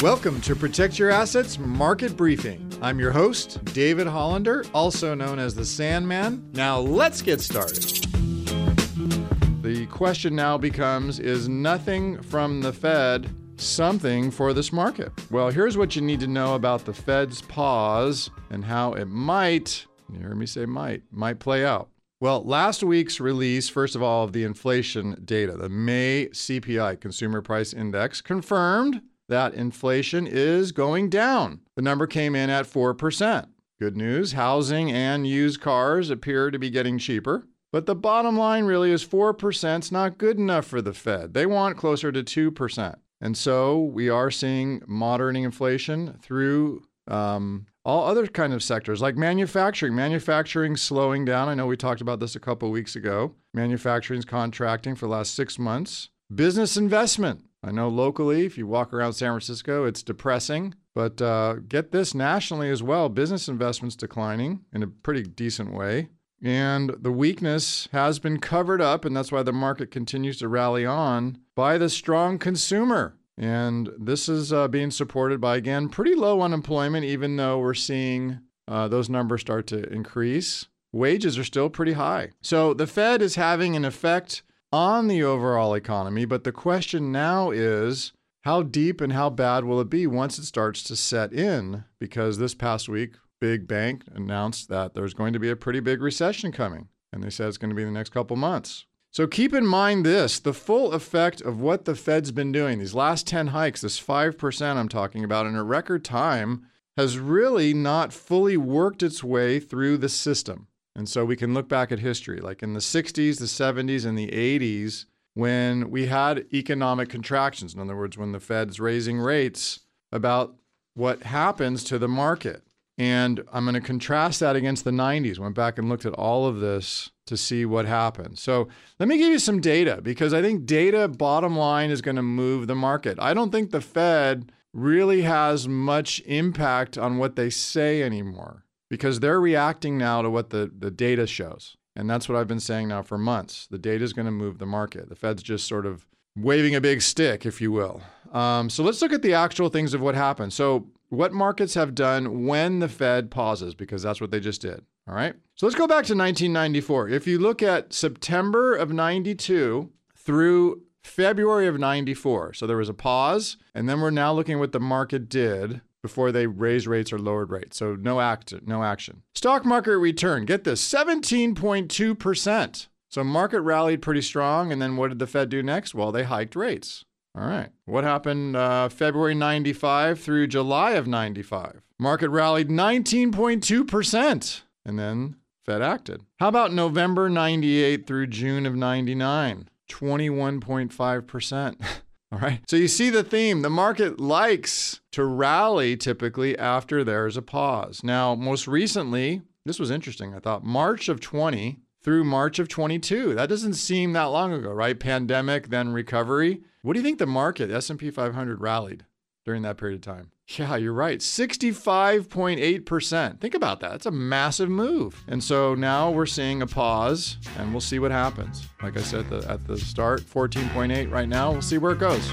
Welcome to Protect Your Assets Market Briefing. I'm your host, David Hollander, also known as the Sandman. Now let's get started. The question now becomes Is nothing from the Fed something for this market? Well, here's what you need to know about the Fed's pause and how it might, you hear me say might, might play out. Well, last week's release, first of all, of the inflation data, the May CPI, Consumer Price Index, confirmed that inflation is going down. The number came in at 4%. Good news housing and used cars appear to be getting cheaper. But the bottom line really is 4% is not good enough for the Fed. They want closer to 2%. And so we are seeing moderating inflation through um, all other kind of sectors like manufacturing. Manufacturing slowing down. I know we talked about this a couple weeks ago. manufacturing's contracting for the last six months. Business investment I know locally, if you walk around San Francisco, it's depressing. But uh, get this nationally as well business investments declining in a pretty decent way. And the weakness has been covered up, and that's why the market continues to rally on by the strong consumer. And this is uh, being supported by, again, pretty low unemployment, even though we're seeing uh, those numbers start to increase. Wages are still pretty high. So the Fed is having an effect on the overall economy. But the question now is how deep and how bad will it be once it starts to set in? Because this past week, Big Bank announced that there's going to be a pretty big recession coming. And they said it's going to be in the next couple months. So keep in mind this the full effect of what the Fed's been doing, these last 10 hikes, this 5% I'm talking about in a record time, has really not fully worked its way through the system. And so we can look back at history, like in the 60s, the 70s, and the 80s, when we had economic contractions. In other words, when the Fed's raising rates about what happens to the market. And I'm going to contrast that against the 90s. Went back and looked at all of this to see what happens. So let me give you some data because I think data, bottom line, is going to move the market. I don't think the Fed really has much impact on what they say anymore because they're reacting now to what the, the data shows. And that's what I've been saying now for months. The data is going to move the market. The Fed's just sort of waving a big stick, if you will. Um, so let's look at the actual things of what happened. So, what markets have done when the Fed pauses, because that's what they just did. All right. So let's go back to 1994. If you look at September of 92 through February of 94, so there was a pause, and then we're now looking at what the market did before they raised rates or lowered rates. So no act, no action. Stock market return, get this, 17.2%. So market rallied pretty strong, and then what did the Fed do next? Well, they hiked rates. All right. What happened uh, February 95 through July of 95? Market rallied 19.2%, and then Fed acted. How about November 98 through June of 99? 21.5%. All right. So you see the theme. The market likes to rally typically after there's a pause. Now, most recently, this was interesting. I thought March of 20 through March of 22. That doesn't seem that long ago, right? Pandemic, then recovery. What do you think the market, S&P 500 rallied during that period of time? Yeah, you're right. 65.8%. Think about that. That's a massive move. And so now we're seeing a pause and we'll see what happens. Like I said the, at the start, 14.8 right now. We'll see where it goes.